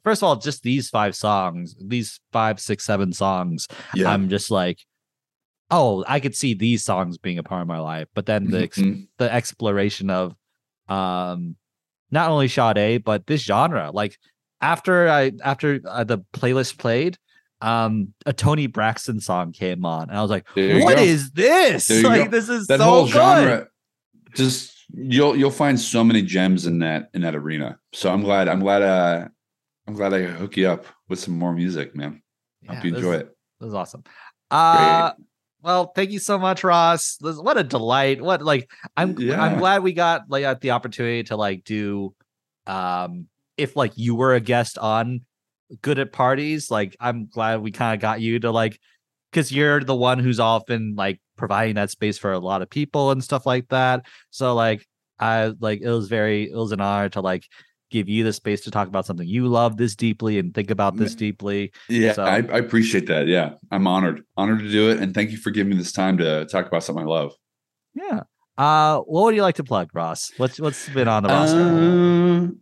[SPEAKER 2] first of all just these five songs these five six seven songs
[SPEAKER 3] Yeah.
[SPEAKER 2] i'm just like oh i could see these songs being a part of my life but then the ex-
[SPEAKER 3] Mhm.
[SPEAKER 2] the exploration of um not only Sade but this genre like after i after uh, the playlist played um a Toni Braxton song came on and i was like what
[SPEAKER 3] go.
[SPEAKER 2] is this like
[SPEAKER 3] go.
[SPEAKER 2] this is
[SPEAKER 3] that
[SPEAKER 2] so
[SPEAKER 3] whole
[SPEAKER 2] good.
[SPEAKER 3] genre just you'll you'll find so many gems in that in that arena so i'm glad i'm glad uh i'm glad i hook you up with some more music man
[SPEAKER 2] Yeah,
[SPEAKER 3] hope you
[SPEAKER 2] this-
[SPEAKER 3] enjoy it
[SPEAKER 2] This is awesome. Uh well, thank you so much, Ross. This- What a delight. What like I'm
[SPEAKER 3] Yeah.
[SPEAKER 2] I'm glad we got like the opportunity to like do um if like you were a guest on good at parties, like I'm glad we kind of got you to like because you're the one who's often like providing that space for a lot of people and stuff like that. So like I like it was very it was an honor to like give you the space to talk about something you love this deeply and think about this deeply.
[SPEAKER 3] Yeah,
[SPEAKER 2] So-
[SPEAKER 3] I, I appreciate that. Yeah, I'm honored, honored to do it, and thank you for giving me this time to talk about something I love.
[SPEAKER 2] Yeah. Uh, what would you like to plug, Ross? What's what's been on the roster?
[SPEAKER 3] Um,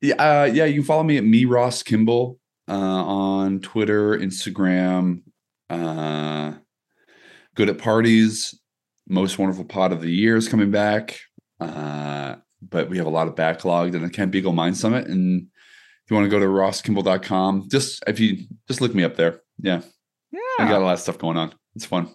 [SPEAKER 3] yeah, uh, yeah. You can follow me at me Ross Kimball uh, on Twitter, Instagram. Uh, good at parties. Most wonderful pod of the year is coming back. Uh, but we have a lot of backlogged in the Kent Beagle Mind Summit. And if you want to go to rosskimball.com, just if you just look me up there. Yeah, Yeah. I got a lot of stuff going on. It's fun.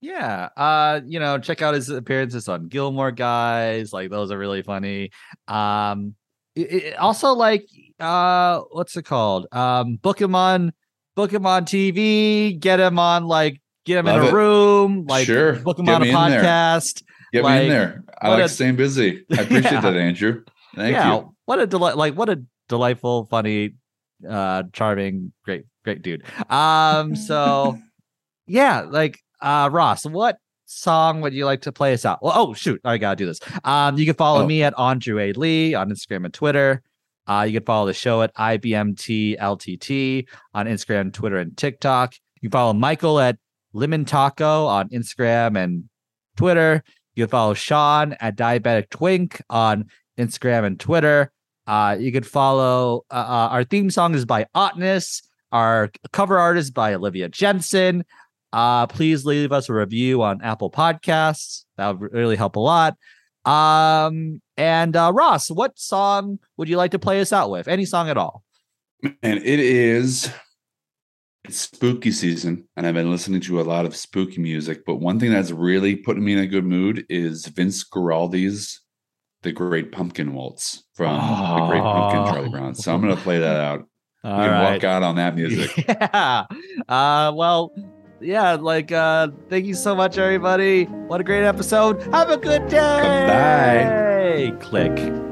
[SPEAKER 2] Yeah. Uh, you know, check out his appearances on Gilmore Guys. Like those are really funny. Um it, it- also like uh what's it called? Um book him on book him on TV, get him on like get him
[SPEAKER 3] Love
[SPEAKER 2] in a
[SPEAKER 3] it.
[SPEAKER 2] room, like
[SPEAKER 3] Sure.
[SPEAKER 2] book him
[SPEAKER 3] Get
[SPEAKER 2] on a
[SPEAKER 3] me in there.
[SPEAKER 2] podcast.
[SPEAKER 3] Get me in there. I like
[SPEAKER 2] a-
[SPEAKER 3] staying busy. I appreciate
[SPEAKER 2] Yeah.
[SPEAKER 3] that, Andrew. Thank
[SPEAKER 2] yeah,
[SPEAKER 3] you.
[SPEAKER 2] what a delight like what a delightful, funny, uh charming, great, great dude. Um so yeah, like uh Ross, what song would you like to play us out? Well, oh shoot, I gotta do this. Um, you can follow
[SPEAKER 3] Oh.
[SPEAKER 2] me at Andrew A. Lee on Instagram and Twitter. Uh, you can follow the show at IBMTLTT on Instagram, Twitter, and TikTok. You can follow Michael at Lemon Taco on Instagram and Twitter. You can follow Sean at Diabetic Twink on Instagram and Twitter. Uh, you can follow uh, uh, our theme song is by Otness. Our cover art is by Olivia Jensen. Uh, please leave us a review on Apple Podcasts. That would really help a lot. Um, and uh, Ross, what song would you like to play us out with? Any song at all?
[SPEAKER 3] And it is it's spooky season, and I've been listening to a lot of spooky music. But one thing that's really putting me in a good mood is Vince Guaraldi's "The Great Pumpkin Waltz" from The Great Pumpkin, Charlie Brown. So I'm gonna play that out.
[SPEAKER 2] All
[SPEAKER 3] you can
[SPEAKER 2] right.
[SPEAKER 3] walk out on that music.
[SPEAKER 2] Yeah. Uh, well, yeah, like uh thank you so much, everybody. What a great episode. Have a good day.
[SPEAKER 3] Bye-bye.
[SPEAKER 2] Click.